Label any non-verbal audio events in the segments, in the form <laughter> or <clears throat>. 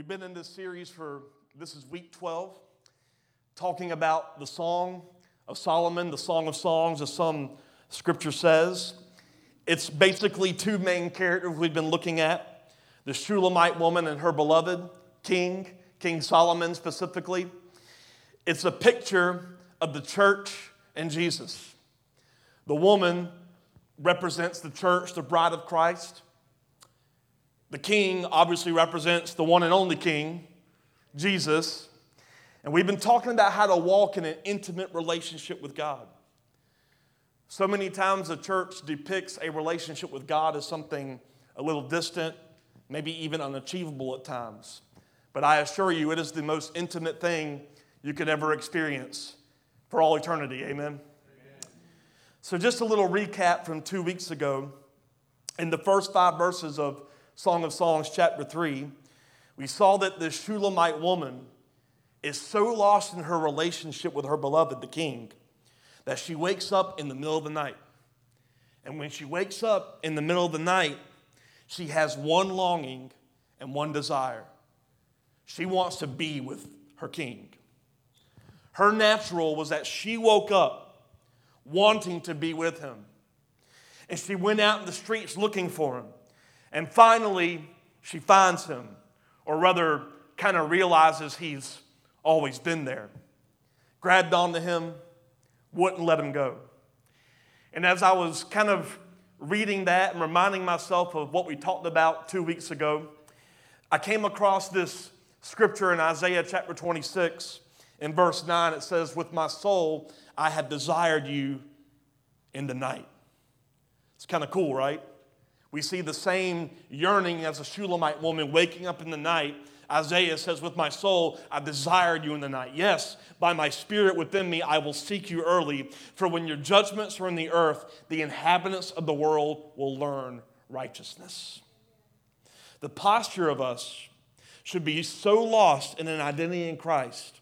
We've been in this series for, this is week 12, talking about the Song of Solomon, the Song of Songs, as some scripture says. It's basically two main characters we've been looking at the Shulamite woman and her beloved king, King Solomon specifically. It's a picture of the church and Jesus. The woman represents the church, the bride of Christ. The king obviously represents the one and only king, Jesus. And we've been talking about how to walk in an intimate relationship with God. So many times the church depicts a relationship with God as something a little distant, maybe even unachievable at times. But I assure you, it is the most intimate thing you could ever experience for all eternity. Amen? Amen. So, just a little recap from two weeks ago. In the first five verses of Song of Songs, chapter 3, we saw that the Shulamite woman is so lost in her relationship with her beloved, the king, that she wakes up in the middle of the night. And when she wakes up in the middle of the night, she has one longing and one desire. She wants to be with her king. Her natural was that she woke up wanting to be with him. And she went out in the streets looking for him. And finally, she finds him, or rather, kind of realizes he's always been there. Grabbed onto him, wouldn't let him go. And as I was kind of reading that and reminding myself of what we talked about two weeks ago, I came across this scripture in Isaiah chapter 26. In verse 9, it says, With my soul I have desired you in the night. It's kind of cool, right? We see the same yearning as a Shulamite woman waking up in the night. Isaiah says, With my soul, I desired you in the night. Yes, by my spirit within me, I will seek you early. For when your judgments are in the earth, the inhabitants of the world will learn righteousness. The posture of us should be so lost in an identity in Christ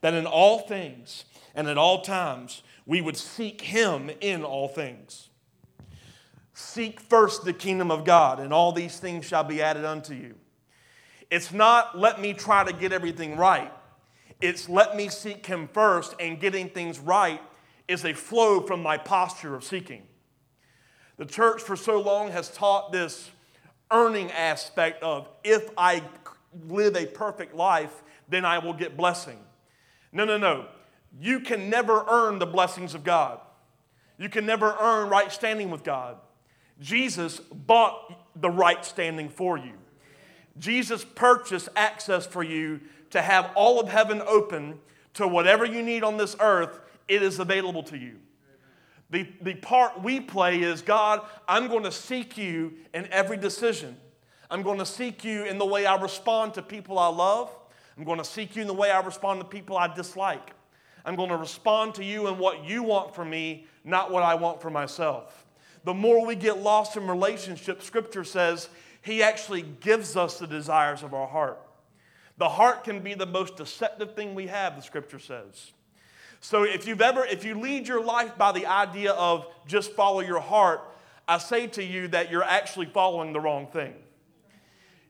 that in all things and at all times we would seek Him in all things. Seek first the kingdom of God, and all these things shall be added unto you. It's not let me try to get everything right. It's let me seek Him first, and getting things right is a flow from my posture of seeking. The church for so long has taught this earning aspect of if I live a perfect life, then I will get blessing. No, no, no. You can never earn the blessings of God. You can never earn right standing with God. Jesus bought the right standing for you. Jesus purchased access for you to have all of heaven open to whatever you need on this earth, it is available to you. The, the part we play is God, I'm going to seek you in every decision. I'm going to seek you in the way I respond to people I love. I'm going to seek you in the way I respond to people I dislike. I'm going to respond to you in what you want from me, not what I want for myself the more we get lost in relationships, Scripture says He actually gives us the desires of our heart. The heart can be the most deceptive thing we have, the Scripture says. So if you've ever, if you lead your life by the idea of just follow your heart, I say to you that you're actually following the wrong thing.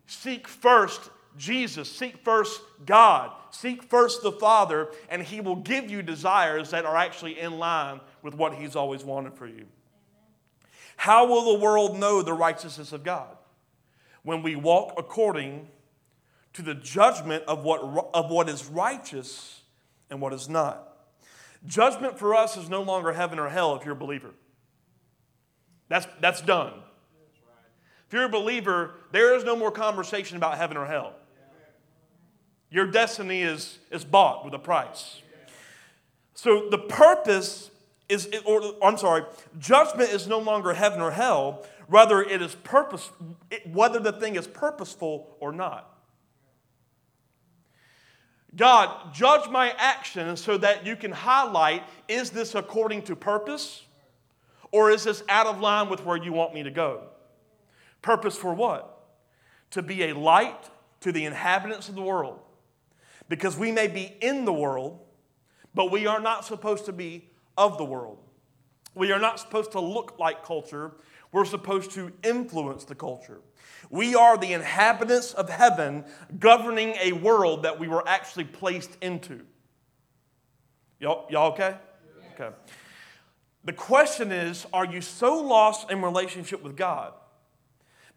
Seek first Jesus, seek first God, seek first the Father, and He will give you desires that are actually in line with what He's always wanted for you. How will the world know the righteousness of God? When we walk according to the judgment of what, of what is righteous and what is not. Judgment for us is no longer heaven or hell if you're a believer. That's, that's done. If you're a believer, there is no more conversation about heaven or hell. Your destiny is, is bought with a price. So the purpose is, or I'm sorry, judgment is no longer heaven or hell. Rather, it is purpose, whether the thing is purposeful or not. God, judge my actions so that you can highlight is this according to purpose or is this out of line with where you want me to go? Purpose for what? To be a light to the inhabitants of the world. Because we may be in the world, but we are not supposed to be of the world. We are not supposed to look like culture. We're supposed to influence the culture. We are the inhabitants of heaven governing a world that we were actually placed into. Y'all, y'all okay? Okay. The question is are you so lost in relationship with God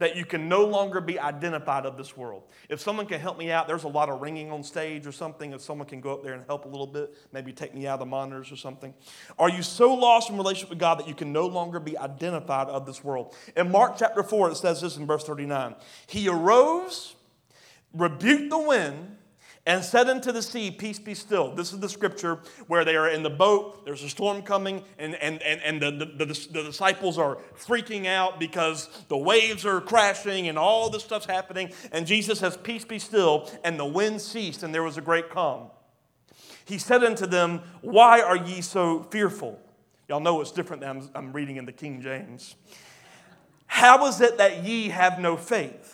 that you can no longer be identified of this world? If someone can help me out, there's a lot of ringing on stage or something. If someone can go up there and help a little bit, maybe take me out of the monitors or something. Are you so lost in relationship with God that you can no longer be identified of this world? In Mark chapter 4, it says this in verse 39 He arose, rebuked the wind and said unto the sea, Peace be still. This is the scripture where they are in the boat, there's a storm coming, and, and, and, and the, the, the, the, disciples are freaking out because the waves are crashing and all this stuff's happening. And Jesus says, Peace be still, and the wind ceased, and there was a great calm. He said unto them, Why are ye so fearful? Y'all know it's different than I'm, I'm reading in the King James. How is it that ye have no faith?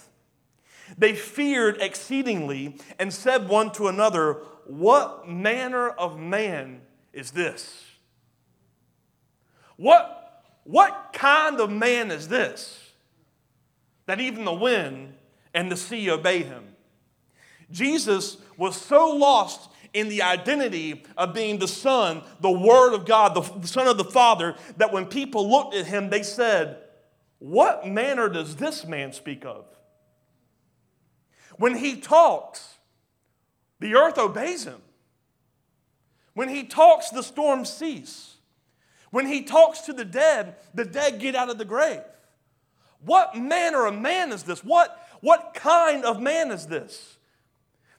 They feared exceedingly and said one to another, What manner of man is this? What, what kind of man is this that even the wind and the sea obey him? Jesus was so lost in the identity of being the Son, the Word of God, the Son of the Father, that when people looked at him, they said, What manner does this man speak of? When he talks, the earth obeys him. When he talks, the storms cease. When he talks to the dead, the dead get out of the grave. What manner of man is this? What, what kind of man is this?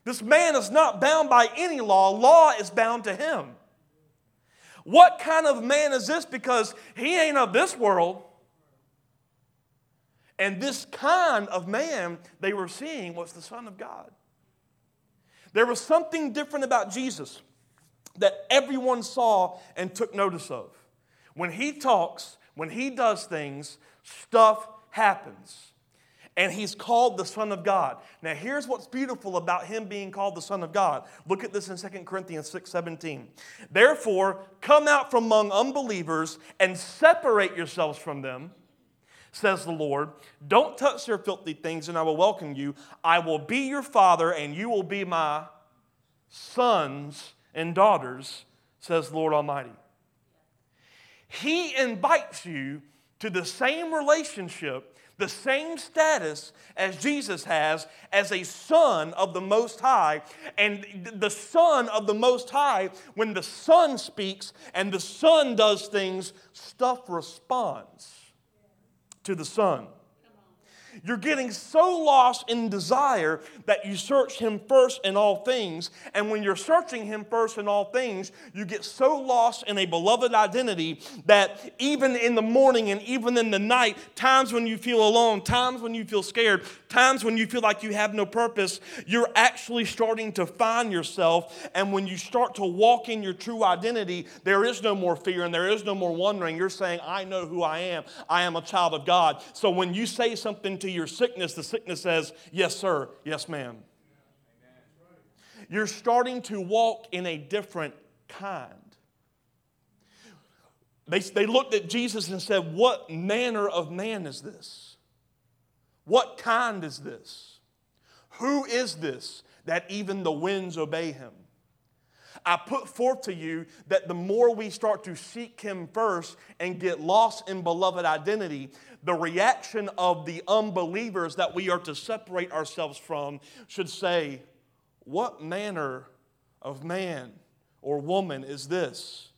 This man is not bound by any law, law is bound to him. What kind of man is this? Because he ain't of this world. And this kind of man they were seeing was the Son of God. There was something different about Jesus that everyone saw and took notice of. When he talks, when he does things, stuff happens. And he's called the Son of God. Now, here's what's beautiful about him being called the Son of God. Look at this in 2 Corinthians 6 17. Therefore, come out from among unbelievers and separate yourselves from them says the Lord. Don't touch their filthy things, and I will welcome you. I will be your father, and you will be my sons and daughters, says the Lord Almighty. He invites you to the same relationship, the same status as Jesus has as a son of the Most High. And the son of the Most High, when the son speaks and the son does things, stuff responds to the Son. You're getting so lost in desire that you search Him first in all things. And when you're searching Him first in all things, you get so lost in a beloved identity that even in the morning and even in the night, times when you feel alone, times when you feel scared, times when you feel like you have no purpose, you're actually starting to find yourself. And when you start to walk in your true identity, there is no more fear and there is no more wondering. You're saying, I know who I am. I am a child of God. So when you say something to your sickness, the sickness says, Yes, sir. Yes, ma'am. You're starting to walk in a different kind. They, they looked at Jesus and said, What manner of man is this? What kind is this? Who is this that even the winds obey him? I put forth to you that the more we start to seek Him first and get lost in beloved identity, the reaction of the unbelievers that we are to separate ourselves from should say, What manner of man or woman is this?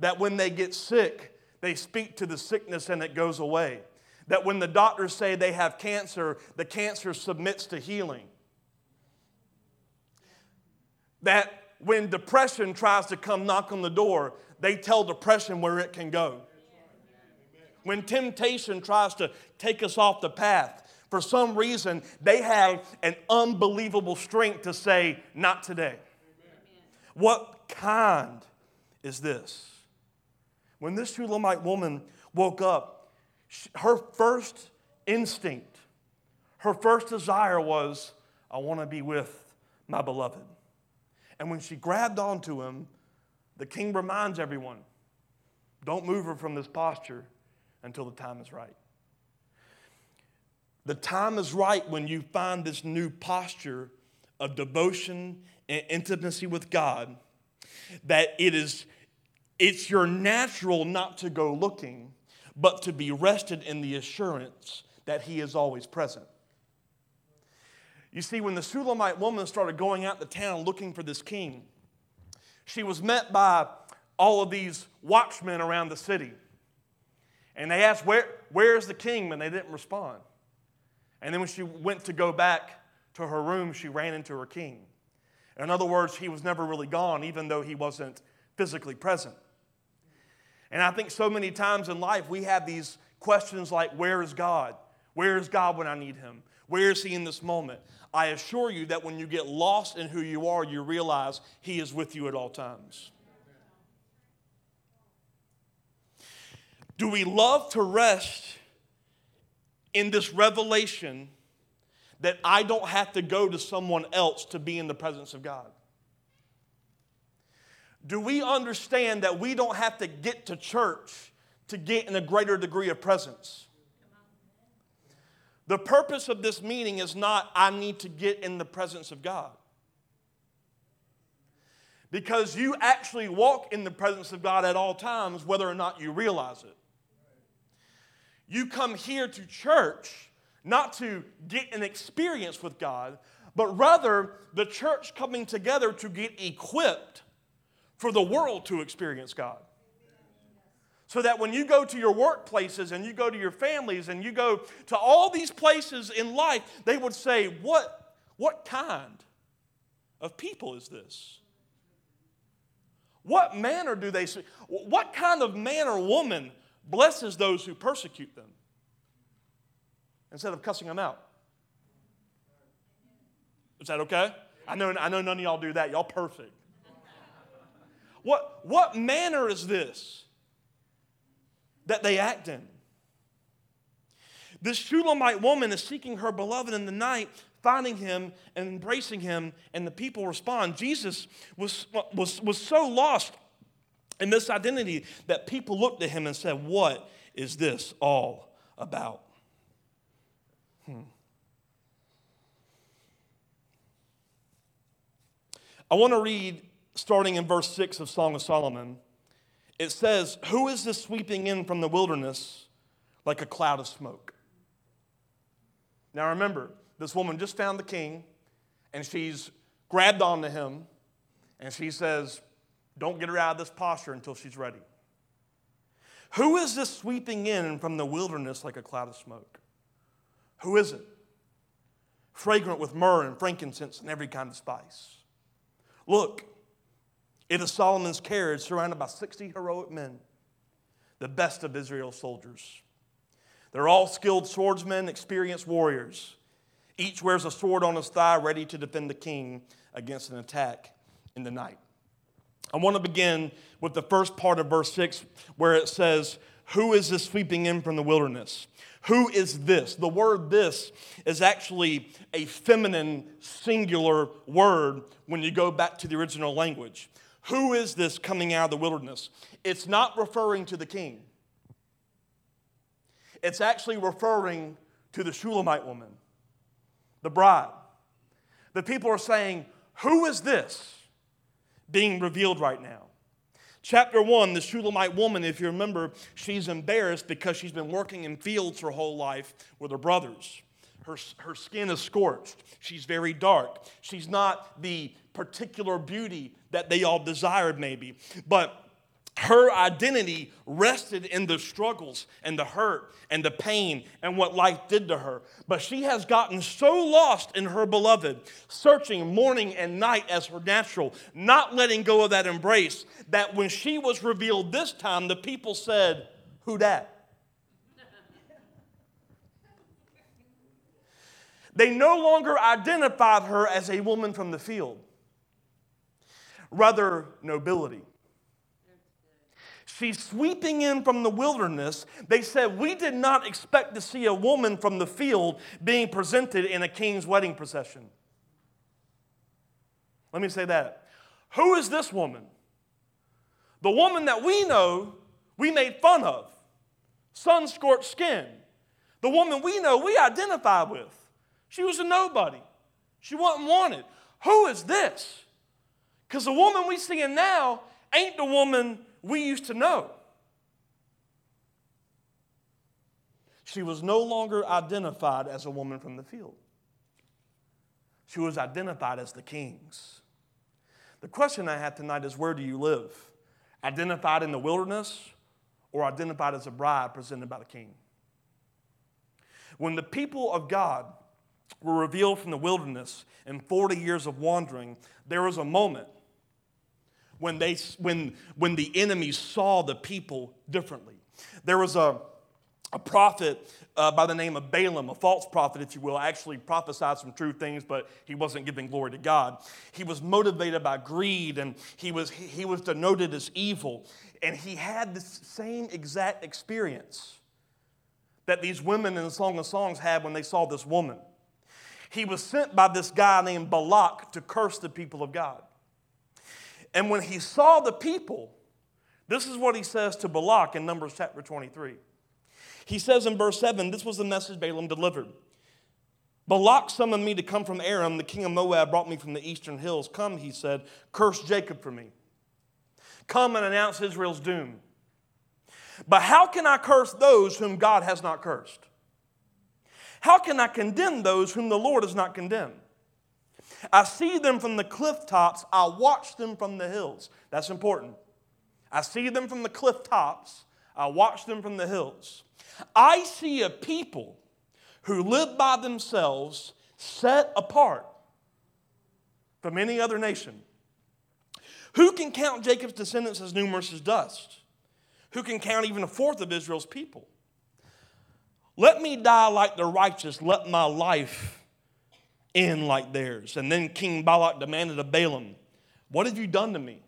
That when they get sick, they speak to the sickness and it goes away. That when the doctors say they have cancer, the cancer submits to healing. That when depression tries to come knock on the door, they tell depression where it can go. When temptation tries to take us off the path, for some reason, they have an unbelievable strength to say, Not today. What kind is this? When this Shulamite woman woke up, her first instinct, her first desire was, I want to be with my beloved. And when she grabbed onto him, the king reminds everyone don't move her from this posture until the time is right. the time is right when you find this new posture of devotion and intimacy with God that it is it's your natural not to go looking but to be rested in the assurance that he is always present. You see, when the Shulamite woman started going out the town looking for this king, she was met by all of these watchmen around the city. And they asked, Where, Where's the king? And they didn't respond. And then when she went to go back to her room, she ran into her king. In other words, he was never really gone, even though he wasn't physically present. And I think so many times in life we have these questions like, Where is God? Where is God when I need him? Where is he in this moment? I assure you that when you get lost in who you are, you realize he is with you at all times. Do we love to rest in this revelation that I don't have to go to someone else to be in the presence of God? Do we understand that we don't have to get to church to get in a greater degree of presence? The purpose of this meeting is not, I need to get in the presence of God. Because you actually walk in the presence of God at all times, whether or not you realize it. You come here to church not to get an experience with God, but rather the church coming together to get equipped for the world to experience God. So that when you go to your workplaces and you go to your families and you go to all these places in life, they would say, What, what kind of people is this? What manner do they see? What kind of man or woman blesses those who persecute them instead of cussing them out? Is that okay? I know, I know none of y'all do that. Y'all perfect. What, what manner is this that they act in? This Shulamite woman is seeking her beloved in the night, finding him and embracing him, and the people respond. Jesus was, was, was so lost in this identity that people looked at him and said, What is this all about? Hmm. I want to read starting in verse 6 of Song of Solomon, it says, Who is this sweeping in from the wilderness like a cloud of smoke? Now remember, this woman just found the king, and she's grabbed onto him, and she says, Don't get her out of this posture until she's ready. Who is this sweeping in from the wilderness like a cloud of smoke? Who is it? Fragrant with myrrh and frankincense and every kind of spice. Look, it is Solomon's carriage surrounded by 60 heroic men, the best of Israel's soldiers. They're all skilled swordsmen, experienced warriors. Each wears a sword on his thigh, ready to defend the king against an attack in the night. I want to begin with the first part of verse 6 where it says, Who is this sweeping in from the wilderness? Who is this? The word this is actually a feminine singular word when you go back to the original language. Who is this coming out of the wilderness? It's not referring to the king, it's actually referring to the Shulamite woman, the bride. The people are saying, Who is this being revealed right now? Chapter 1, the Shulamite woman, if you remember, she's embarrassed because she's been working in fields her whole life with her brothers. Her, her skin is scorched. She's very dark. She's not the particular beauty that they all desired, maybe. But her identity rested in the struggles and the hurt and the pain and what life did to her. But she has gotten so lost in her beloved, searching morning and night as her natural, not letting go of that embrace, that when she was revealed this time, the people said, Who that? They no longer identified her as a woman from the field rather nobility. She's sweeping in from the wilderness. They said, We did not expect to see a woman from the field being presented in a king's wedding procession. Let me say that. Who is this woman? The woman that we know we made fun of, sun scorched skin, The woman we know, we identify with. She was a nobody. She wasn't wanted. Who is this? Because the woman we seeing now ain't the woman we used to know. She was no longer identified as a woman from the field. She was identified as the king's. The question I have tonight is where do you live? Identified in the wilderness or identified as a bride presented by the king? When the people of God were revealed from the wilderness in 40 years of wandering, there was a moment when, they, when, when the enemy saw the people differently. There was a, a prophet uh, by the name of Balaam, a false prophet, if you will, actually prophesied some true things, but he wasn't giving glory to God. He was motivated by greed and he was, he was denoted as evil. And he had the same exact experience that these women in the Song of Songs had when they saw this woman. He was sent by this guy named Balak to curse the people of God. And when he saw the people, this is what he says to Balak in Numbers chapter 23. He says in verse 7 this was the message Balaam delivered. Balak summoned me to come from Aram. The king of Moab brought me from the eastern hills. Come, he said, curse Jacob for me. Come and announce Israel's doom. But how can I curse those whom God has not cursed? How can I condemn those whom the Lord has not condemned? I see them from the cliff tops, I watch them from the hills. That's important. I see them from the cliff tops, I watch them from the hills. I see a people who live by themselves, set apart from any other nation. Who can count Jacob's descendants as numerous as dust? Who can count even a fourth of Israel's people? Let me die like the righteous, let my life in like theirs. And then King Balak demanded of Balaam, What have you done to me?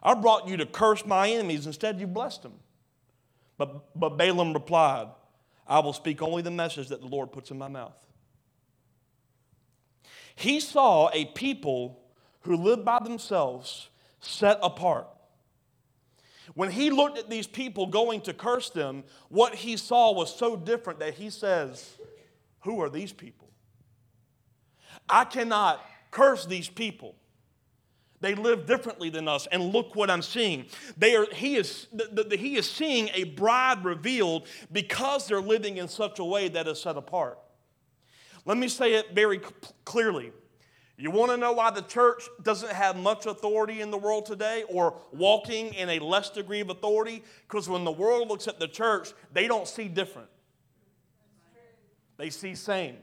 I brought you to curse my enemies. Instead, you blessed them. But, but Balaam replied, I will speak only the message that the Lord puts in my mouth. He saw a people who lived by themselves set apart. When he looked at these people going to curse them, what he saw was so different that he says, Who are these people? I cannot curse these people. They live differently than us, and look what I'm seeing. They are, he, is, the, the, he is seeing a bride revealed because they're living in such a way that is set apart. Let me say it very clearly. You want to know why the church doesn't have much authority in the world today or walking in a less degree of authority? Because when the world looks at the church, they don't see different, they see same.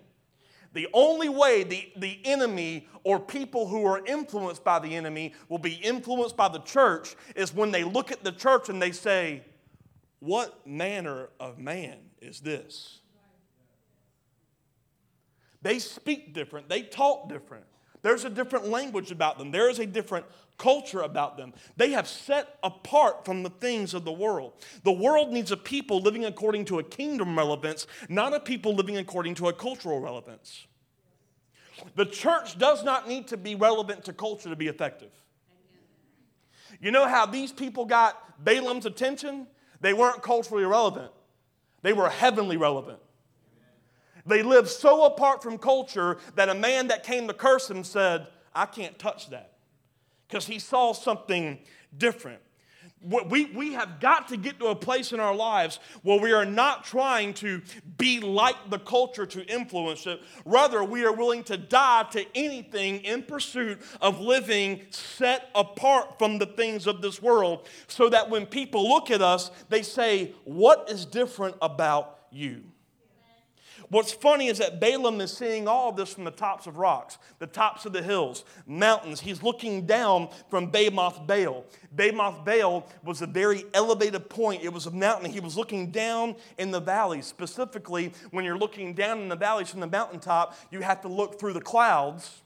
The only way the, the enemy or people who are influenced by the enemy will be influenced by the church is when they look at the church and they say, What manner of man is this? They speak different, they talk different. There's a different language about them, there is a different culture about them. They have set apart from the things of the world. The world needs a people living according to a kingdom relevance, not a people living according to a cultural relevance. The church does not need to be relevant to culture to be effective. You know how these people got Balaam's attention? They weren't culturally relevant, they were heavenly relevant. They lived so apart from culture that a man that came to curse him said, I can't touch that because he saw something different. We, we have got to get to a place in our lives where we are not trying to be like the culture to influence it. Rather, we are willing to die to anything in pursuit of living set apart from the things of this world so that when people look at us, they say, What is different about you? What's funny is that Balaam is seeing all of this from the tops of rocks, the tops of the hills, mountains. He's looking down from Bamoth Baal. Bamoth Baal was a very elevated point. It was a mountain. He was looking down in the valleys. Specifically, when you're looking down in the valleys from the mountaintop, you have to look through the clouds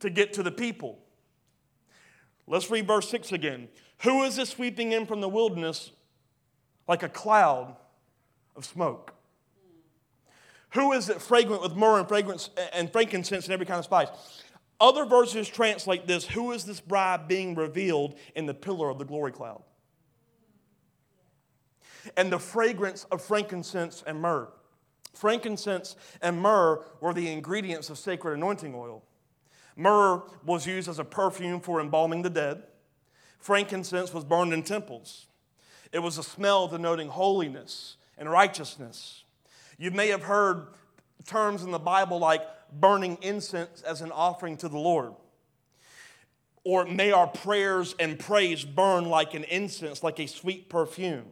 to get to the people. Let's read verse 6 again. Who is this sweeping in from the wilderness like a cloud of smoke? Who is it fragrant with myrrh and fragrance and frankincense and every kind of spice? Other verses translate this Who is this bride being revealed in the pillar of the glory cloud? and the fragrance of frankincense and myrrh. Frankincense and myrrh were the ingredients of sacred anointing oil. Myrrh was used as a perfume for embalming the dead. Frankincense was burned in temples. It was a smell denoting holiness and righteousness. You may have heard terms in the Bible like burning incense as an offering to the Lord. Or may our prayers and praise burn like an incense, like a sweet perfume.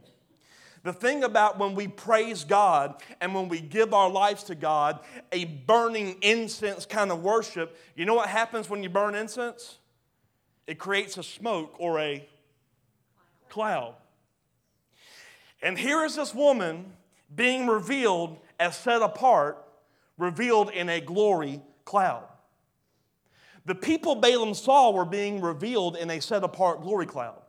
The thing about when we praise God and when we give our lives to God, a burning incense kind of worship, you know what happens when you burn incense? It creates a smoke or a cloud. And here is this woman being revealed as set apart, revealed in a glory cloud. The people Balaam saw were being revealed in a set apart glory cloud.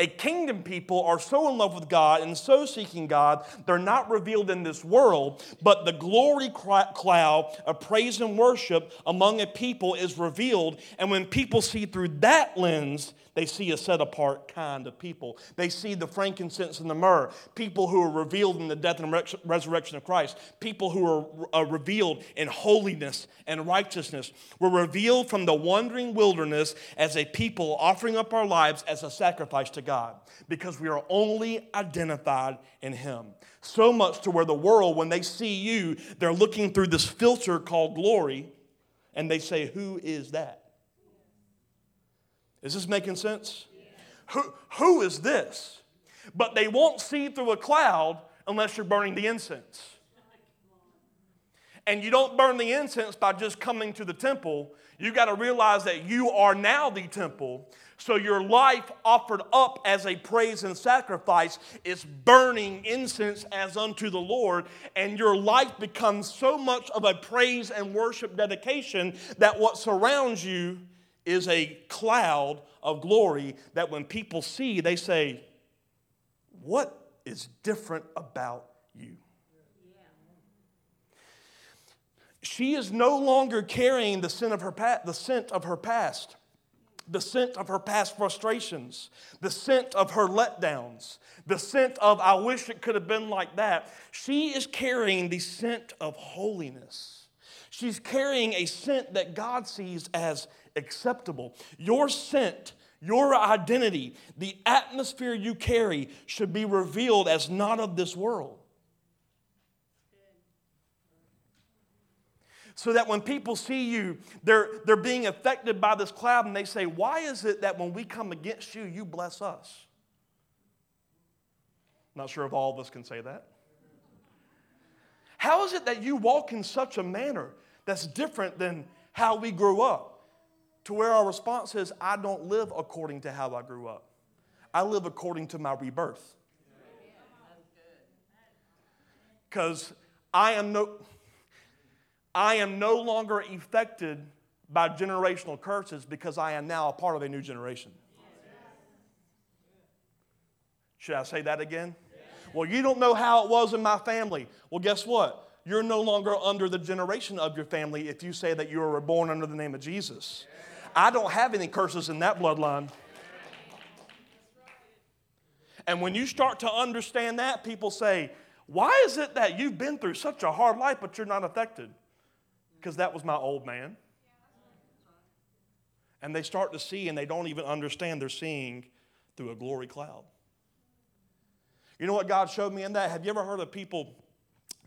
A kingdom people are so in love with God and so seeking God, they're not revealed in this world, but the glory cloud of praise and worship among a people is revealed. And when people see through that lens, they see a set apart kind of people. They see the frankincense and the myrrh, people who are revealed in the death and resurrection of Christ, people who are, are revealed in holiness and righteousness. We're revealed from the wandering wilderness as a people offering up our lives as a sacrifice to God because we are only identified in Him. So much to where the world, when they see you, they're looking through this filter called glory and they say, Who is that? Is this making sense? Who, who is this? But they won't see through a cloud unless you're burning the incense. And you don't burn the incense by just coming to the temple. You got to realize that you are now the temple. So your life offered up as a praise and sacrifice is burning incense as unto the Lord. And your life becomes so much of a praise and worship dedication that what surrounds you is a cloud of glory that when people see, they say, What is different about you? She is no longer carrying the scent of her, pa- the scent of her past, the scent of her past frustrations, the scent of her letdowns, the scent of, I wish it could have been like that. She is carrying the scent of holiness. She's carrying a scent that God sees as acceptable. Your scent, your identity, the atmosphere you carry should be revealed as not of this world. So that when people see you, they're, they're being affected by this cloud and they say, Why is it that when we come against you, you bless us? Not sure if all of us can say that. How is it that you walk in such a manner that's different than how we grew up? To where our response is, I don't live according to how I grew up. I live according to my rebirth. Because I am no I am no longer affected by generational curses because I am now a part of a new generation. Should I say that again? Well, you don't know how it was in my family. Well, guess what? You're no longer under the generation of your family if you say that you were born under the name of Jesus. I don't have any curses in that bloodline. And when you start to understand that, people say, Why is it that you've been through such a hard life, but you're not affected? Because that was my old man. And they start to see, and they don't even understand they're seeing through a glory cloud. You know what God showed me in that? Have you ever heard of people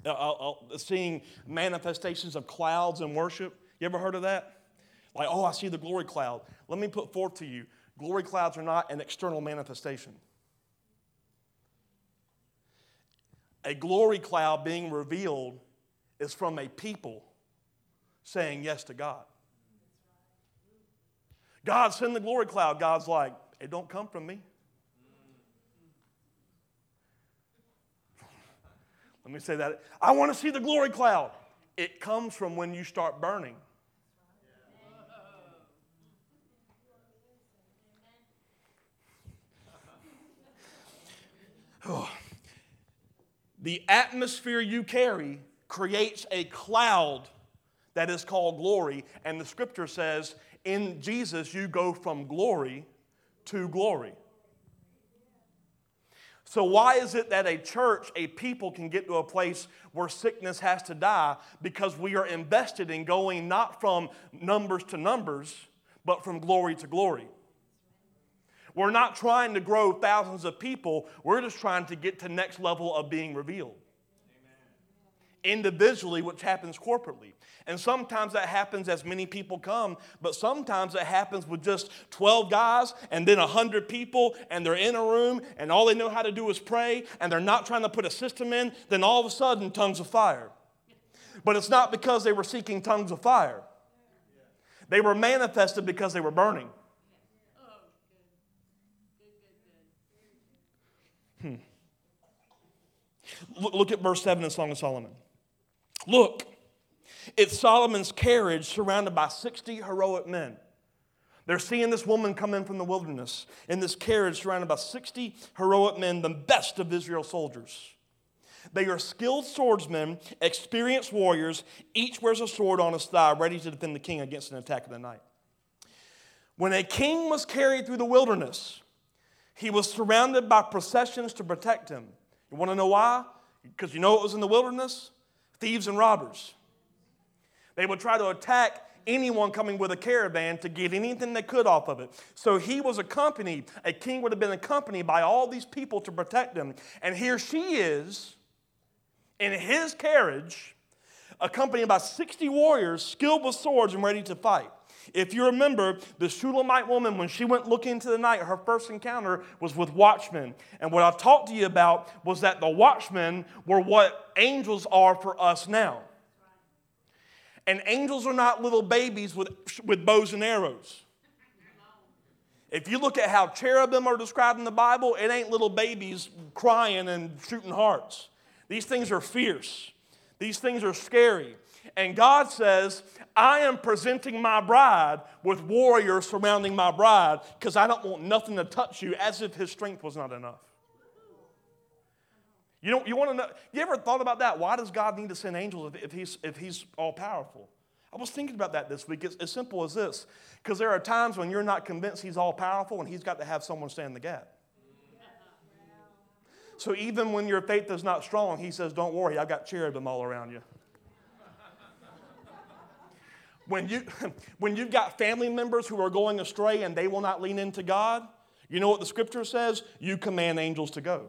uh, uh, uh seeing manifestations of clouds in worship? You ever heard of that? Like, oh, I see the glory cloud. Let me put forth to you glory clouds are not an external manifestation. A glory cloud being revealed is from a people saying yes to God. God, send the glory cloud. God's like, it don't come from me. <laughs> Let me say that. I want to see the glory cloud. It comes from when you start burning. <sighs> The atmosphere you carry creates a cloud that is called glory, and the scripture says, in Jesus, you go from glory to glory. So, why is it that a church, a people can get to a place where sickness has to die? Because we are invested in going not from numbers to numbers, but from glory to glory. We're not trying to grow thousands of people, we're just trying to get to next level of being revealed individually, which happens corporately. And sometimes that happens as many people come, but sometimes it happens with just 12 guys and then 100 people, and they're in a room, and all they know how to do is pray, and they're not trying to put a system in, then all of a sudden, tongues of fire. But it's not because they were seeking tongues of fire, they were manifested because they were burning. Hmm. Look at verse 7 in Song of Solomon. Look, it's Solomon's carriage surrounded by 60 heroic men. They're seeing this woman come in from the wilderness in this carriage surrounded by 60 heroic men, the best of Israel's soldiers. They are skilled swordsmen, experienced warriors. Each wears a sword on his thigh, ready to defend the king against an attack of the night. When a king was carried through the wilderness, he was surrounded by processions to protect him. You want to know why? Because you know it was in the wilderness? thieves and robbers. They would try to attack anyone coming with a caravan to get anything they could off of it. So he was accompanied, a king would have been accompanied by all these people to protect him. And here she is in his carriage, accompanied by 60 warriors skilled with swords and ready to fight. If you remember, the Shulamite woman, when she went looking into the night, her first encounter was with watchmen. And what I've talked to you about was that the watchmen were what angels are for us now. And angels are not little babies with, with bows and arrows. If you look at how cherubim are described in the Bible, it ain't little babies crying and shooting hearts. These things are fierce, these things are scary. And God says, I am presenting my bride with warriors surrounding my bride because I don't want nothing to touch you as if his strength was not enough. You you want to know, you ever thought about that? Why does God need to send angels if, if he's, if he's all powerful? I was thinking about that this week. It's as simple as this because there are times when you're not convinced he's all powerful and he's got to have someone stand the gap. So even when your faith is not strong, he says, Don't worry, I've got cherubim all around you when, you, <laughs> when you've got family members who are going astray and they will not lean into God, you know what the scripture says? You command angels to go.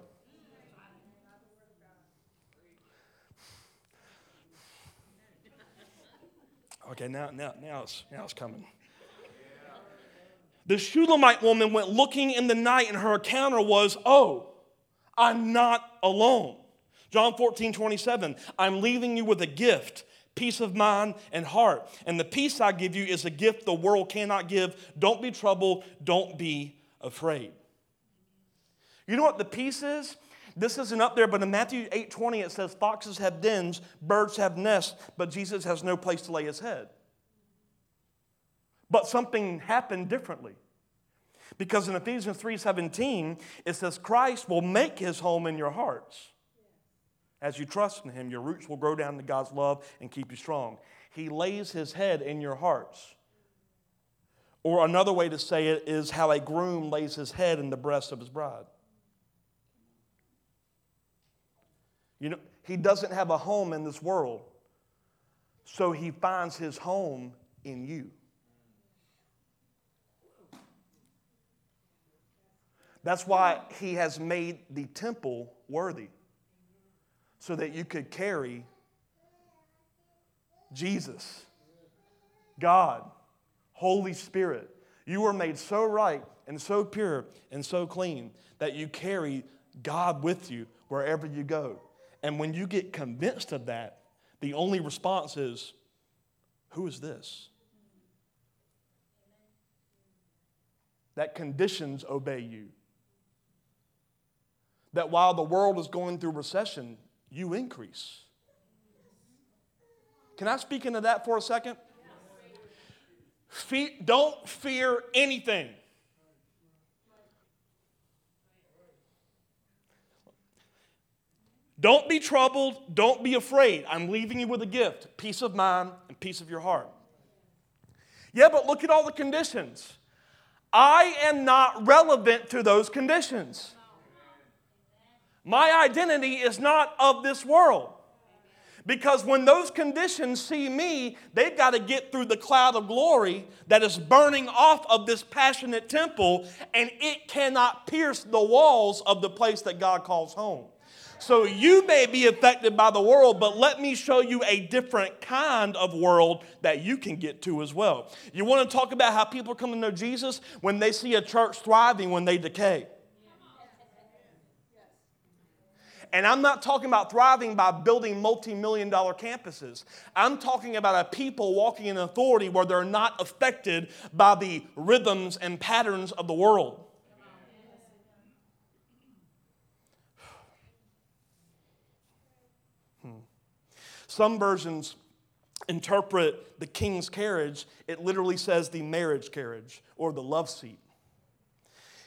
Okay, now, now, now, it's, now it's coming. The Shulamite woman went looking in the night, and her encounter was, Oh, I'm not alone. John 14, 27, I'm leaving you with a gift peace of mind and heart. And the peace I give you is a gift the world cannot give. Don't be troubled, don't be afraid. You know what the peace is? This isn't up there, but in Matthew 8 20, it says, Foxes have dens, birds have nests, but Jesus has no place to lay his head. But something happened differently. Because in Ephesians 3:17 it says Christ will make his home in your hearts. As you trust in Him, your roots will grow down to God's love and keep you strong. He lays His head in your hearts. Or another way to say it is how a groom lays his head in the breast of his bride. You know, he doesn't have a home in this world, so he finds his home in you. That's why he has made the temple worthy so that you could carry Jesus, God, Holy Spirit. You were made so right and so pure and so clean that you carry God with you wherever you go. And when you get convinced of that, the only response is, Who is this? That conditions obey you. That while the world is going through recession, you increase. Can I speak into that for a second? Fe- don't fear anything. Don't be troubled. Don't be afraid. I'm leaving you with a gift peace of mind and peace of your heart. Yeah, but look at all the conditions. I am not relevant to those conditions. My identity is not of this world. Because when those conditions see me, they've got to get through the cloud of glory that is burning off of this passionate temple, and it cannot pierce the walls of the place that God calls home. So you may be affected by the world, but let me show you a different kind of world that you can get to as well. You want to talk about how people come to know Jesus when they see a church thriving when they decay. And I'm not talking about thriving by building multi million dollar campuses. I'm talking about a people walking in authority where they're not affected by the rhythms and patterns of the world. Hmm. Some versions interpret the king's carriage, it literally says the marriage carriage or the love seat.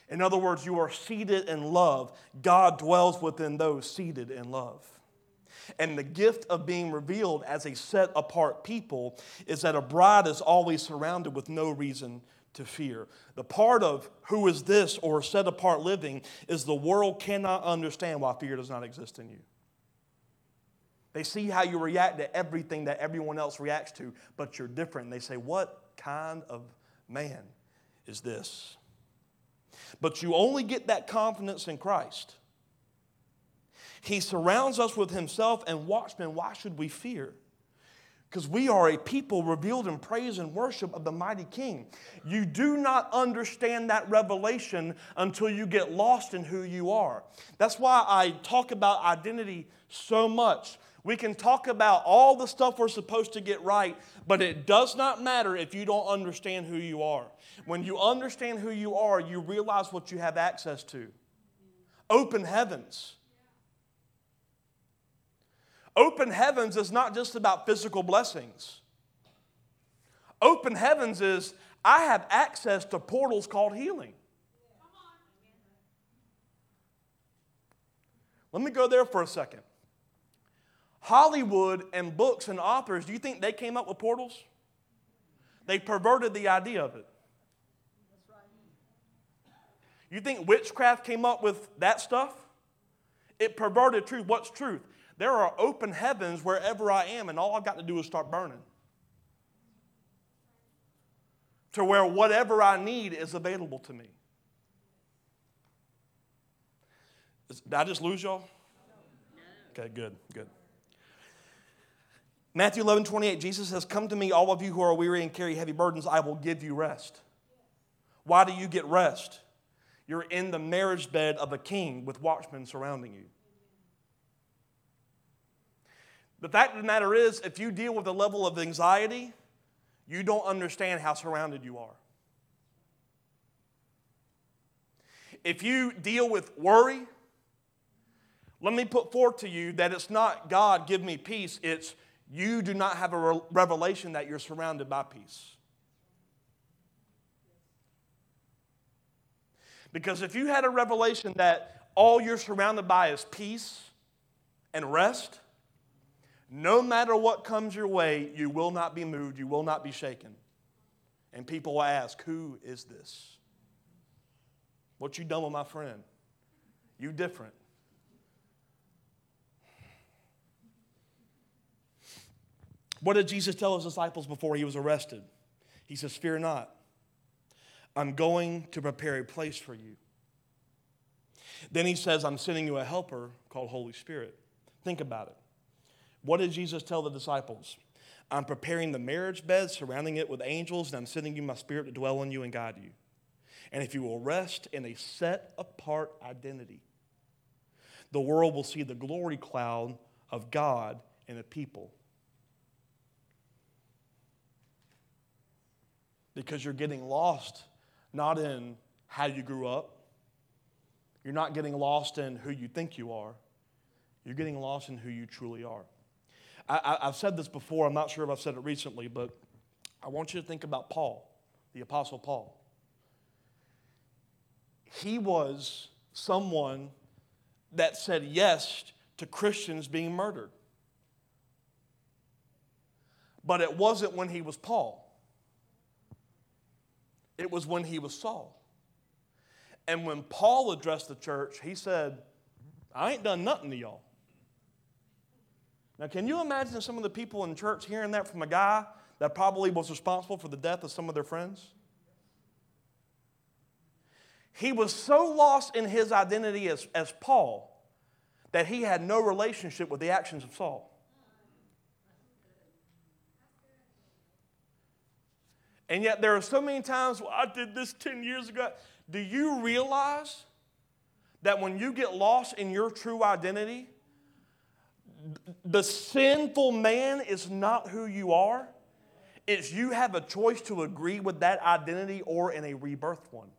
In other words, you are seated in love. God dwells within those seated in love. And the gift of being revealed as a set apart people is that a bride is always surrounded with no reason to fear. The part of who is this or set apart living is the world cannot understand why fear does not exist in you. They see how you react to everything that everyone else reacts to, but you're different. They say, What kind of man is this? But you only get that confidence in Christ. He surrounds us with Himself, and watchmen, why should we fear? Because we are a people revealed in praise and worship of the mighty King. You do not understand that revelation until you get lost in who you are. That's why I talk about identity so much. We can talk about all the stuff we're supposed to get right, but it does not matter if you don't understand who you are. When you understand who you are, you realize what you have access to open heavens. Open heavens is not just about physical blessings. Open heavens is I have access to portals called healing. Let me go there for a second. Hollywood and books and authors, do you think they came up with portals? They perverted the idea of it. You think witchcraft came up with that stuff? It perverted truth. What's truth? There are open heavens wherever I am, and all I've got to do is start burning. To where whatever I need is available to me. Did I just lose y'all? Okay, good, good. Matthew 11, 28, Jesus says, Come to me, all of you who are weary and carry heavy burdens, I will give you rest. Why do you get rest? You're in the marriage bed of a king with watchmen surrounding you. The fact of the matter is, if you deal with a level of anxiety, you don't understand how surrounded you are. If you deal with worry, let me put forth to you that it's not God give me peace, it's you do not have a revelation that you're surrounded by peace. Because if you had a revelation that all you're surrounded by is peace and rest, no matter what comes your way, you will not be moved, you will not be shaken. And people will ask, Who is this? What you done with my friend? You different. What did Jesus tell his disciples before he was arrested? He says, Fear not. I'm going to prepare a place for you. Then he says, I'm sending you a helper called Holy Spirit. Think about it. What did Jesus tell the disciples? I'm preparing the marriage bed, surrounding it with angels, and I'm sending you my spirit to dwell in you and guide you. And if you will rest in a set apart identity, the world will see the glory cloud of God in the people. Because you're getting lost not in how you grew up. You're not getting lost in who you think you are. You're getting lost in who you truly are. I, have said this before, I'm not sure if I've said it recently, but I want you to think about Paul, the Apostle Paul. He was someone that said yes to Christians being murdered. But it wasn't when he was Paul. It was when he was Saul. And when Paul addressed the church, he said, I ain't done nothing to y'all. Now, can you imagine some of the people in church hearing that from a guy that probably was responsible for the death of some of their friends? He was so lost in his identity as, as Paul that he had no relationship with the actions of Saul. And yet, there are so many times, well, I did this 10 years ago. Do you realize that when you get lost in your true identity, the sinful man is not who you are? It's you have a choice to agree with that identity or in a rebirth one.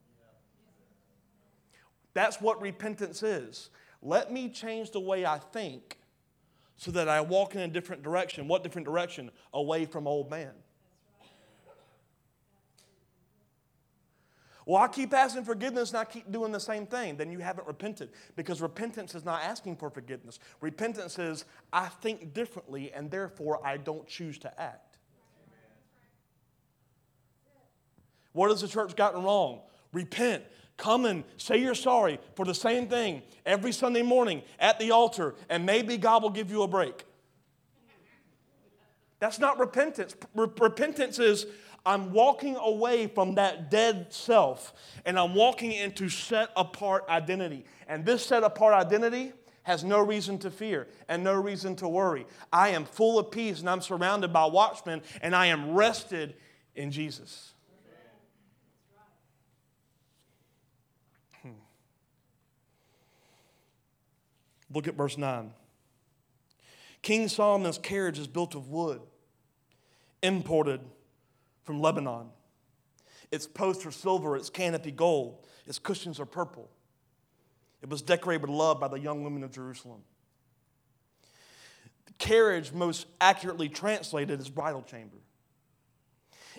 That's what repentance is. Let me change the way I think so that I walk in a different direction. What different direction? Away from old man. Well, I keep asking forgiveness and I keep doing the same thing. Then you haven't repented because repentance is not asking for forgiveness. Repentance is, I think differently and therefore I don't choose to act. What has the church gotten wrong? Repent. Come and say you're sorry for the same thing every Sunday morning at the altar, and maybe God will give you a break. That's not repentance. repentance is I'm walking away from that dead self and I'm walking into set apart identity. And this set apart identity has no reason to fear and no reason to worry. I am full of peace and I'm surrounded by watchmen and I am rested in Jesus. Hmm. Look at verse 9. King Solomon's carriage is built of wood, imported from Lebanon. Its posts are silver, its canopy gold, its cushions are purple. It was decorated with love by the young women of Jerusalem. The carriage, most accurately translated, is bridal chamber.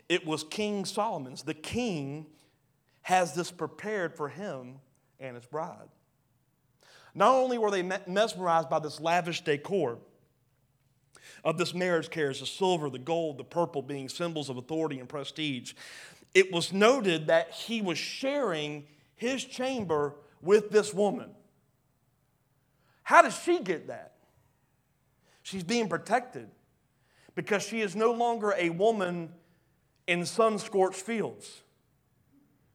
It was King Solomon's. The king has this prepared for him and his bride. Not only were they mesmerized by this lavish decor, of this marriage carriage the silver, the gold, the purple being symbols of authority and prestige. It was noted that he was sharing his chamber with this woman. How does she get that? She's being protected because she is no longer a woman in sun scorched fields.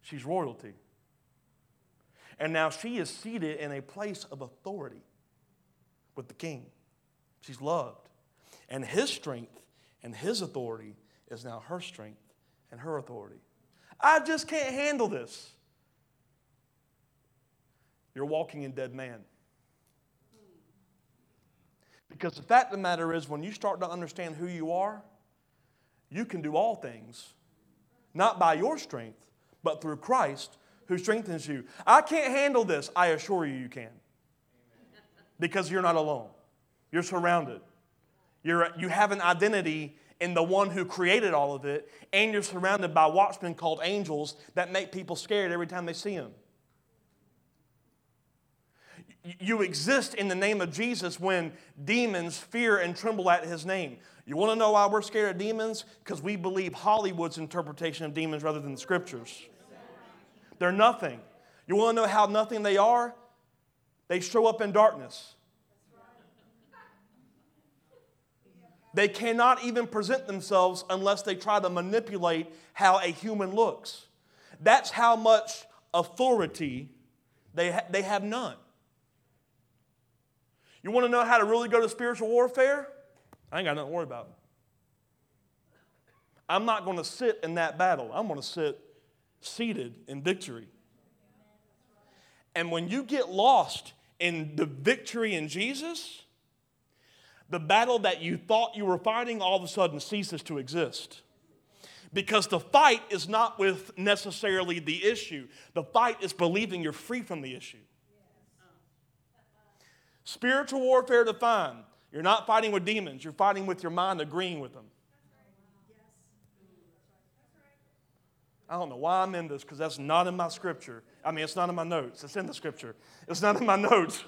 She's royalty. And now she is seated in a place of authority with the king. She's loved. And his strength and his authority is now her strength and her authority. I just can't handle this. You're walking in dead man. Because the fact of the matter is, when you start to understand who you are, you can do all things, not by your strength, but through Christ who strengthens you. I can't handle this. I assure you, you can. Because you're not alone, you're surrounded. You're, you have an identity in the one who created all of it, and you're surrounded by watchmen called angels that make people scared every time they see them. You exist in the name of Jesus when demons fear and tremble at his name. You want to know why we're scared of demons? Because we believe Hollywood's interpretation of demons rather than the scriptures. They're nothing. You want to know how nothing they are? They show up in darkness. They cannot even present themselves unless they try to manipulate how a human looks. That's how much authority they, ha- they have none. You want to know how to really go to spiritual warfare? I ain't got nothing to worry about. I'm not going to sit in that battle. I'm going to sit seated in victory. And when you get lost in the victory in Jesus, the battle that you thought you were fighting all of a sudden ceases to exist. Because the fight is not with necessarily the issue, the fight is believing you're free from the issue. Spiritual warfare defined you're not fighting with demons, you're fighting with your mind agreeing with them. I don't know why I'm in this because that's not in my scripture. I mean, it's not in my notes. It's in the scripture. It's not in my <laughs> notes.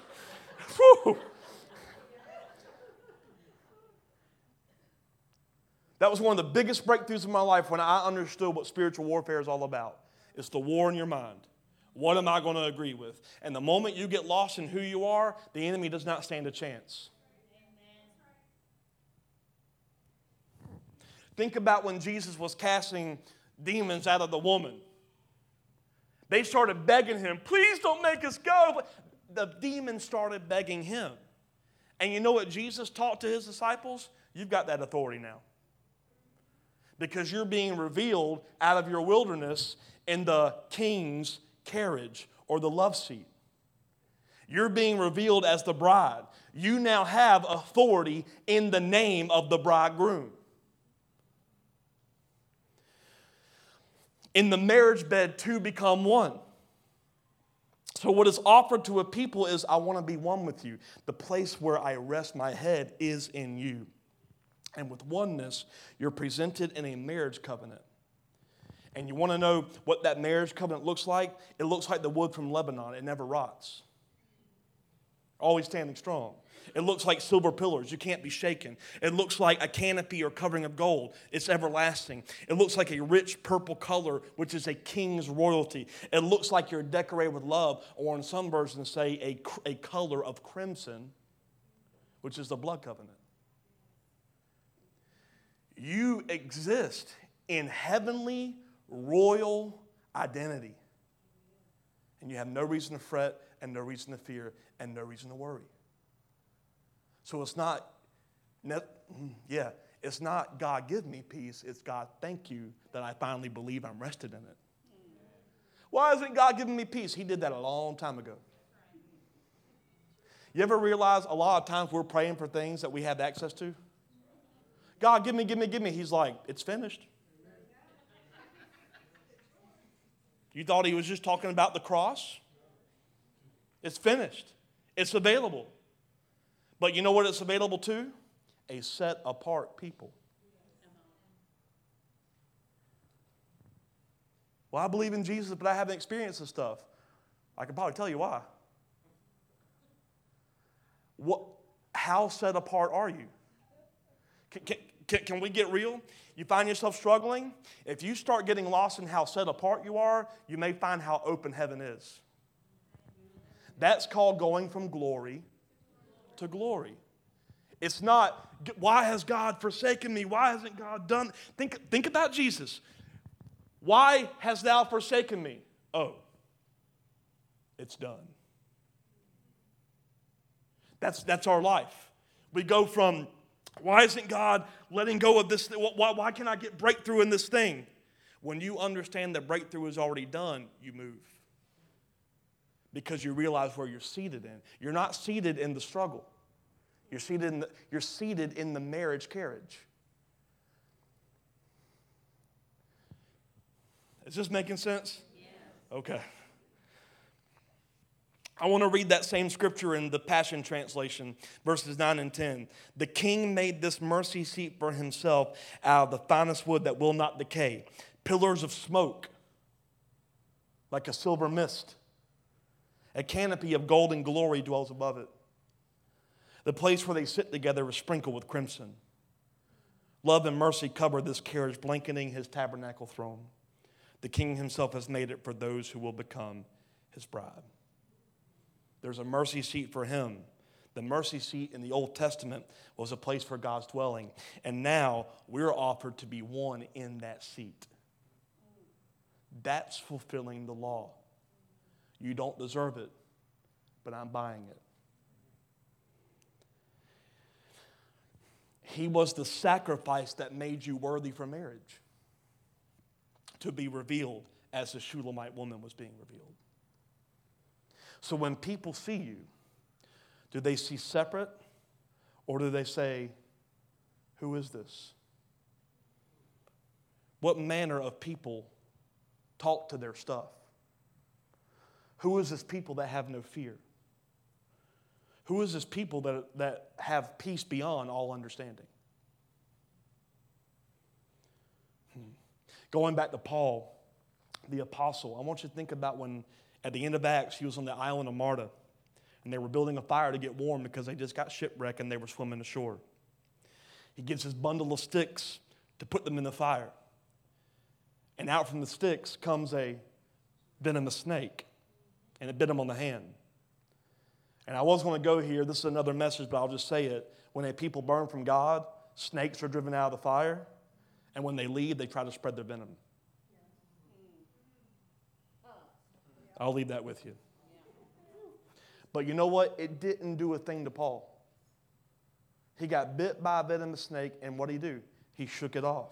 That was one of the biggest breakthroughs of my life when I understood what spiritual warfare is all about. It's the war in your mind. What am I going to agree with? And the moment you get lost in who you are, the enemy does not stand a chance. Think about when Jesus was casting demons out of the woman. They started begging him, please don't make us go. The demons started begging him. And you know what Jesus taught to his disciples? You've got that authority now. Because you're being revealed out of your wilderness in the king's carriage or the love seat. You're being revealed as the bride. You now have authority in the name of the bridegroom. In the marriage bed, two become one. So, what is offered to a people is, I want to be one with you. The place where I rest my head is in you. And with oneness, you're presented in a marriage covenant. And you want to know what that marriage covenant looks like? It looks like the wood from Lebanon, it never rots, always standing strong. It looks like silver pillars. You can't be shaken. It looks like a canopy or covering of gold. It's everlasting. It looks like a rich purple color, which is a king's royalty. It looks like you're decorated with love, or in some versions say a, a color of crimson, which is the blood covenant. You exist in heavenly royal identity. And you have no reason to fret and no reason to fear and no reason to worry. So it's not, mm, yeah, it's not God give me peace, it's God thank you that I finally believe I'm rested in it. Why isn't God giving me peace? He did that a long time ago. You ever realize a lot of times we're praying for things that we have access to? God, give me, give me, give me. He's like, it's finished. You thought he was just talking about the cross? It's finished, it's available. But you know what it's available to? A set apart people. Well, I believe in Jesus, but I haven't experienced this stuff. I can probably tell you why. What, how set apart are you? Can, can, can, we get real? You find yourself struggling? If you start getting lost in how set apart you are, you may find how open heaven is. That's called going from glory to glory. It's not, why has God forsaken me? Why hasn't God done? Think, think about Jesus. Why hast thou forsaken me? Oh, it's done. That's, that's our life. We go from, why isn't God letting go of this? Why, why can't I get breakthrough in this thing? When you understand that breakthrough is already done, you move because you realize where you're seated in. You're not seated in the struggle. You're seated in the, you're seated in the marriage carriage. Is this making sense? Yeah. Okay. I want to read that same scripture in the Passion Translation, verses 9 and 10. The king made this mercy seat for himself out of the finest wood that will not decay, pillars of smoke, like a silver mist a canopy of golden glory dwells above it. The place where they sit together is sprinkled with crimson. Love and mercy cover this carriage, blanketing his tabernacle throne. The king himself has made it for those who will become his bride. There's a mercy seat for him. The mercy seat in the Old Testament was a place for God's dwelling. And now we're offered to be one in that seat. That's fulfilling the law. You don't deserve it, but I'm buying it. He was the sacrifice that made you worthy for marriage to be revealed as the Shulamite woman was being revealed. So when people see you, do they see separate or do they say, Who is this? What manner of people talk to their stuff? Who is this people that have no fear? Who is this people that, that have peace beyond all understanding? Hmm. Going back to Paul, the apostle, I want you to think about when at the end of Acts he was on the island of Malta and they were building a fire to get warm because they just got shipwrecked and they were swimming ashore. He gives his bundle of sticks to put them in the fire. And out from the sticks comes a venomous snake and it bit him on the hand. And I was going to go here. This is another message, but I'll just say it. When a people burn from God, snakes are driven out of the fire. And when they leave, they try to spread their venom. I'll leave that with you. But you know what? It didn't do a thing to Paul. He got bit by a venomous snake, and what did he do? He shook it off.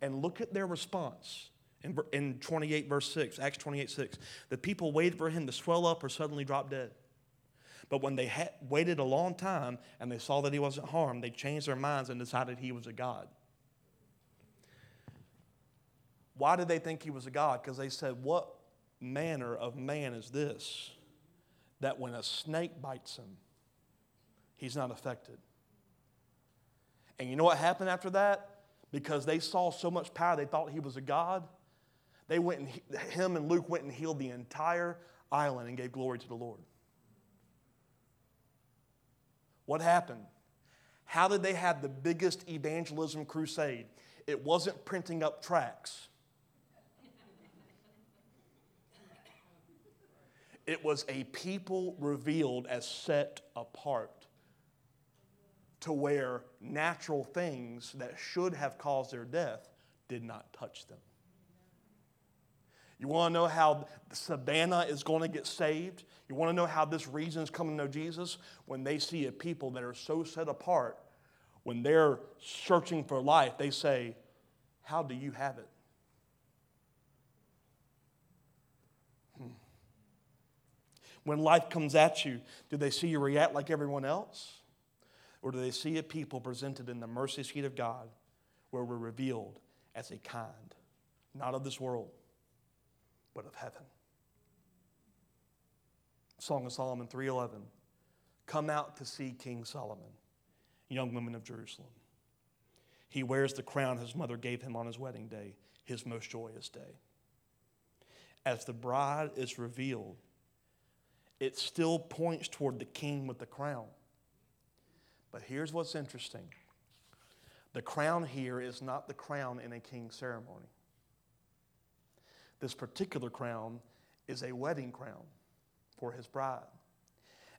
And look at their response in, in 28, verse 6, Acts 28, 6. The people waited for him to swell up or suddenly drop dead. But when they had waited a long time and they saw that he wasn't harmed, they changed their minds and decided he was a God. Why did they think he was a God? Because they said, What manner of man is this that when a snake bites him, he's not affected? And you know what happened after that? Because they saw so much power, they thought he was a God. They went and him and Luke went and healed the entire island and gave glory to the Lord. What happened? How did they have the biggest evangelism crusade? It wasn't printing up tracts. It was a people revealed as set apart to where natural things that should have caused their death did not touch them. You want to know how Savannah is going to get saved? You want to know how this region is coming to know Jesus? When they see a people that are so set apart, when they're searching for life, they say, How do you have it? When life comes at you, do they see you react like everyone else? Or do they see a people presented in the mercy seat of God where we're revealed as a kind, not of this world, but of heaven? Song of Solomon 3:11. Come out to see King Solomon, young women of Jerusalem. He wears the crown his mother gave him on his wedding day, his most joyous day. As the bride is revealed, it still points toward the king with the crown. But here's what's interesting the crown here is not the crown in a king's ceremony. This particular crown is a wedding crown for his bride.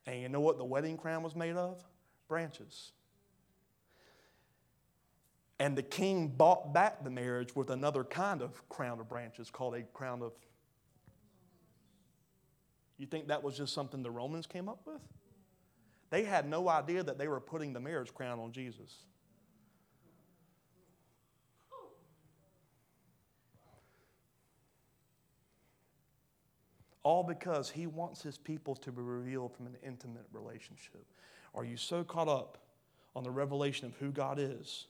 And you know what the wedding crown was made of? Branches. And the king bought back the marriage with another kind of crown of branches called a crown of. You think that was just something the Romans came up with? They had no idea that they were putting the marriage crown on Jesus. All because he wants his people to be revealed from an intimate relationship. Are you so caught up on the revelation of who God is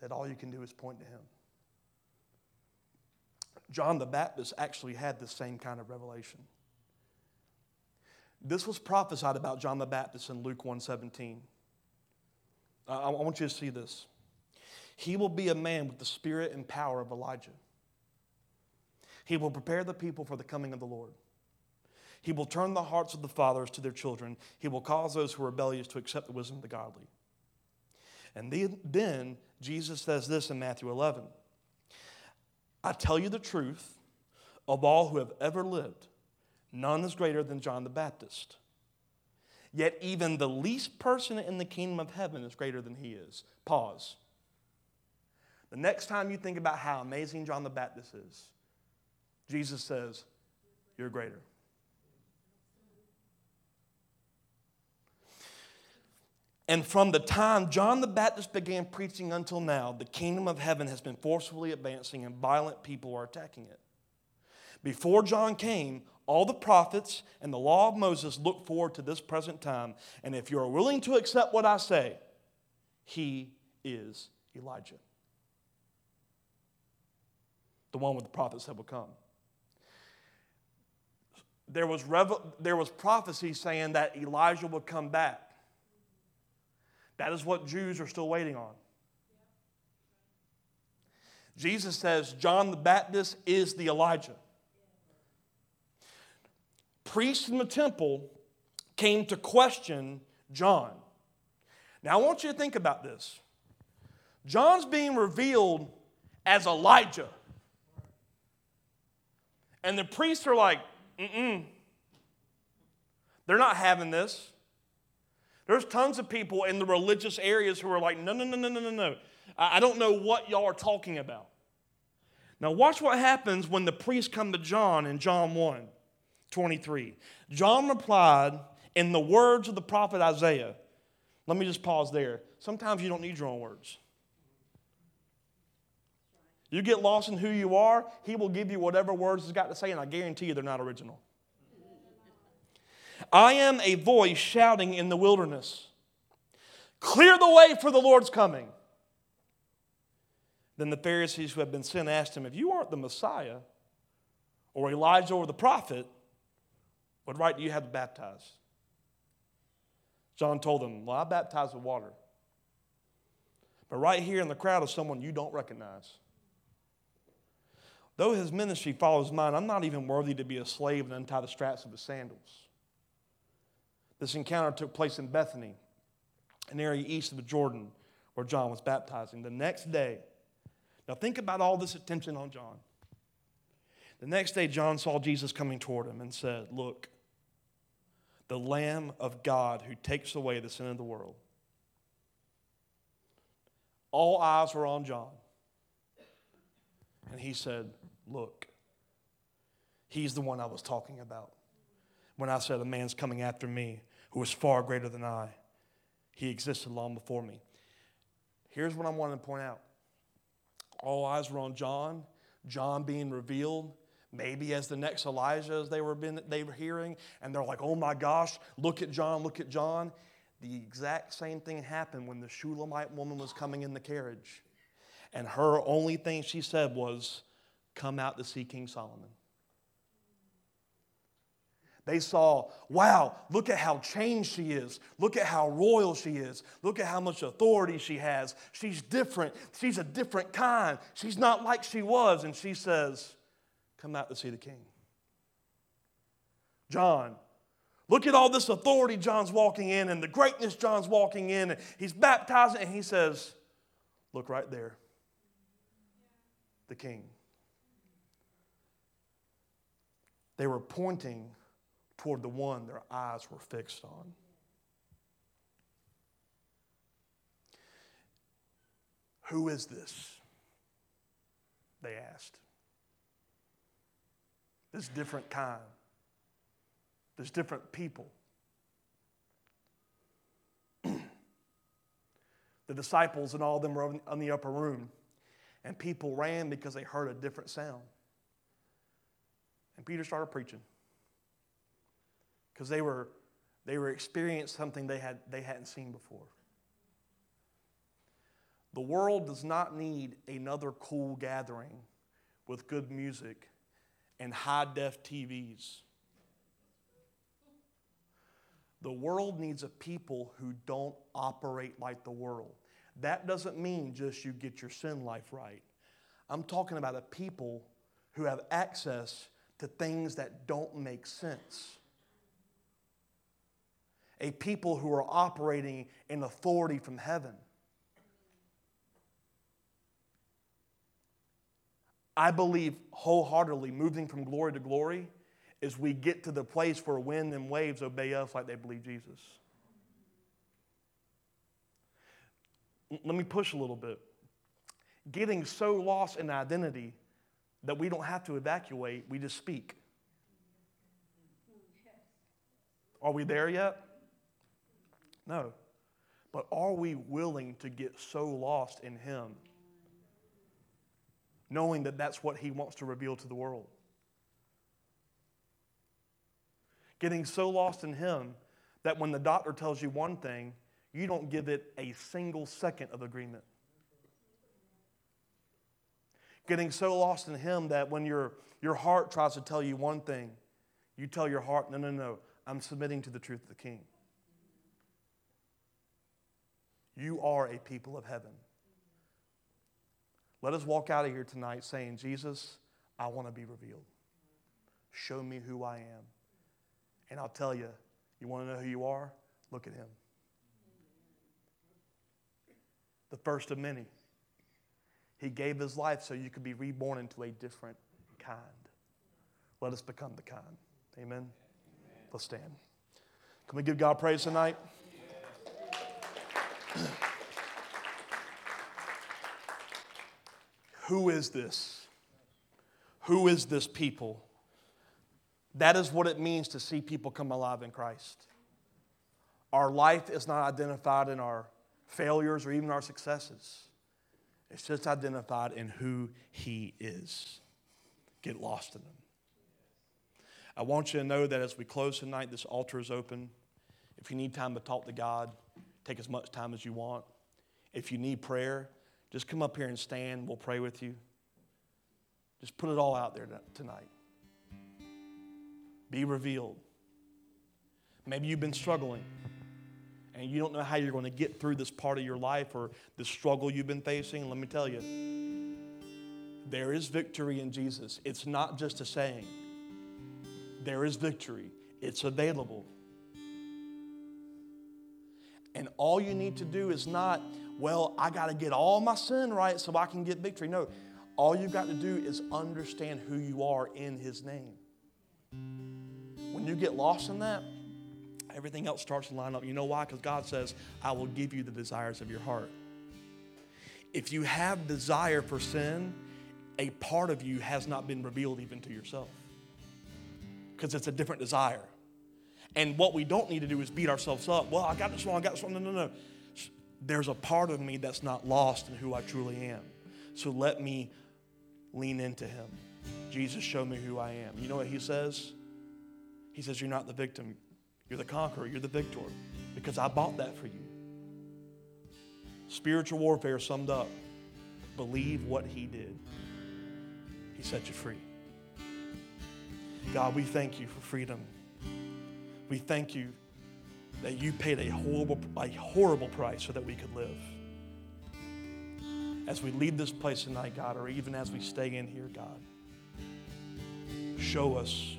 that all you can do is point to him? John the Baptist actually had the same kind of revelation. This was prophesied about John the Baptist in Luke 1:17. I, I want you to see this. He will be a man with the spirit and power of Elijah. He will prepare the people for the coming of the Lord. He will turn the hearts of the fathers to their children. He will cause those who are rebellious to accept the wisdom of the godly. And then Jesus says this in Matthew 11 I tell you the truth, of all who have ever lived, None is greater than John the Baptist. Yet even the least person in the kingdom of heaven is greater than he is. Pause. The next time you think about how amazing John the Baptist is, Jesus says, You're greater. And from the time John the Baptist began preaching until now, the kingdom of heaven has been forcefully advancing and violent people are attacking it. Before John came, all the prophets and the law of Moses look forward to this present time. And if you are willing to accept what I say, he is Elijah. The one with the prophets that will come. There was, revel- there was prophecy saying that Elijah would come back. That is what Jews are still waiting on. Jesus says John the Baptist is the Elijah priests in the temple came to question John. Now, I want you to think about this. John's being revealed as Elijah. And the priests are like, mm-mm, They're not having this. There's tons of people in the religious areas who are like, no, no, no, no, no, no, no. I don't know what y'all are talking about. Now, watch what happens when the priests come to John in John 1 23. John replied in the words of the prophet Isaiah. Let me just pause there. Sometimes you don't need your own words. You get lost in who you are, he will give you whatever words he's got to say, and I guarantee you they're not original. I am a voice shouting in the wilderness Clear the way for the Lord's coming. Then the Pharisees who had been sent asked him, If you aren't the Messiah or Elijah or the prophet, what right do you have to baptize? John told them, Well, I baptize with water. But right here in the crowd is someone you don't recognize. Though his ministry follows mine, I'm not even worthy to be a slave and untie the straps of his sandals. This encounter took place in Bethany, an area east of the Jordan where John was baptizing. The next day, now think about all this attention on John. The next day, John saw Jesus coming toward him and said, Look, the Lamb of God who takes away the sin of the world. All eyes were on John. And he said, Look, he's the one I was talking about when I said, A man's coming after me who is far greater than I. He existed long before me. Here's what I wanted to point out all eyes were on John, John being revealed. Maybe as the next Elijah, as they were, been, they were hearing, and they're like, oh my gosh, look at John, look at John. The exact same thing happened when the Shulamite woman was coming in the carriage. And her only thing she said was, Come out to see King Solomon. They saw, wow, look at how changed she is. Look at how royal she is. Look at how much authority she has. She's different. She's a different kind. She's not like she was. And she says, Come out to see the king. John, look at all this authority John's walking in and the greatness John's walking in. He's baptizing and he says, Look right there. The king. They were pointing toward the one their eyes were fixed on. Who is this? They asked. This different kind. There's different people. <clears throat> the disciples and all of them were in the upper room, and people ran because they heard a different sound. And Peter started preaching because they were, they were experiencing something they, had, they hadn't seen before. The world does not need another cool gathering with good music and high def TVs. The world needs a people who don't operate like the world. That doesn't mean just you get your sin life right. I'm talking about a people who have access to things that don't make sense a people who are operating in authority from heaven. I believe wholeheartedly moving from glory to glory is we get to the place where wind and waves obey us like they believe Jesus. Let me push a little bit. Getting so lost in identity that we don't have to evacuate, we just speak. Are we there yet? No. But are we willing to get so lost in Him, knowing that that's what He wants to reveal to the world? Getting so lost in Him that when the doctor tells you one thing, you don't give it a single second of agreement. Getting so lost in Him that when your, your heart tries to tell you one thing, you tell your heart, no, no, no, I'm submitting to the truth of the King. You are a people of heaven. Let us walk out of here tonight saying, Jesus, I want to be revealed. Show me who I am. And I'll tell you, you want to know who you are? Look at him. The first of many. He gave his life so you could be reborn into a different kind. Let us become the kind. Amen. Amen. Let's stand. Can we give God praise tonight? Who is this? Who is this people? That is what it means to see people come alive in Christ. Our life is not identified in our failures or even our successes, it's just identified in who He is. Get lost in Him. I want you to know that as we close tonight, this altar is open. If you need time to talk to God, take as much time as you want. If you need prayer, just come up here and stand. We'll pray with you. Just put it all out there tonight. Be revealed. Maybe you've been struggling and you don't know how you're going to get through this part of your life or the struggle you've been facing. Let me tell you, there is victory in Jesus. It's not just a saying, there is victory, it's available. And all you need to do is not, well, I got to get all my sin right so I can get victory. No, all you've got to do is understand who you are in His name. When you get lost in that, everything else starts to line up. You know why? Because God says, I will give you the desires of your heart. If you have desire for sin, a part of you has not been revealed even to yourself because it's a different desire. And what we don't need to do is beat ourselves up. Well, I got this wrong, I got this wrong. No, no, no. There's a part of me that's not lost in who I truly am. So let me lean into him. Jesus, show me who I am. You know what he says? He says, You're not the victim, you're the conqueror, you're the victor, because I bought that for you. Spiritual warfare summed up believe what he did. He set you free. God, we thank you for freedom. We thank you that you paid a horrible, a horrible price so that we could live. As we leave this place tonight, God, or even as we stay in here, God, show us.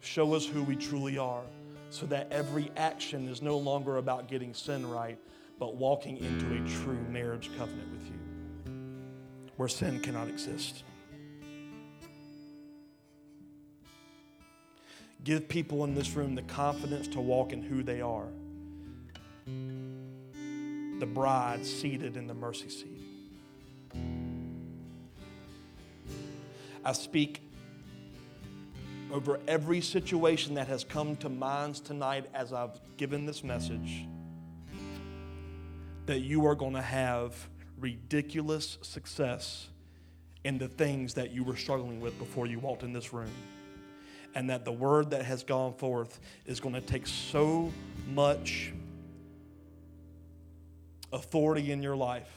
Show us who we truly are so that every action is no longer about getting sin right, but walking into a true marriage covenant with you where sin cannot exist. Give people in this room the confidence to walk in who they are. The bride seated in the mercy seat. I speak over every situation that has come to minds tonight as I've given this message that you are going to have ridiculous success in the things that you were struggling with before you walked in this room and that the word that has gone forth is going to take so much authority in your life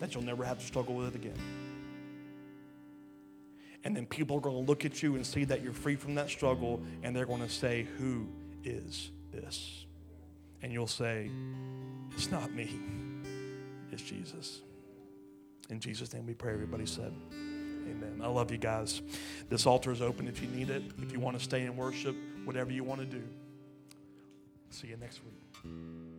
that you'll never have to struggle with it again. And then people are going to look at you and see that you're free from that struggle, and they're going to say, Who is this? And you'll say, It's not me, it's Jesus. In Jesus' name we pray, everybody said. Amen. I love you guys. This altar is open if you need it, if you want to stay in worship, whatever you want to do. See you next week.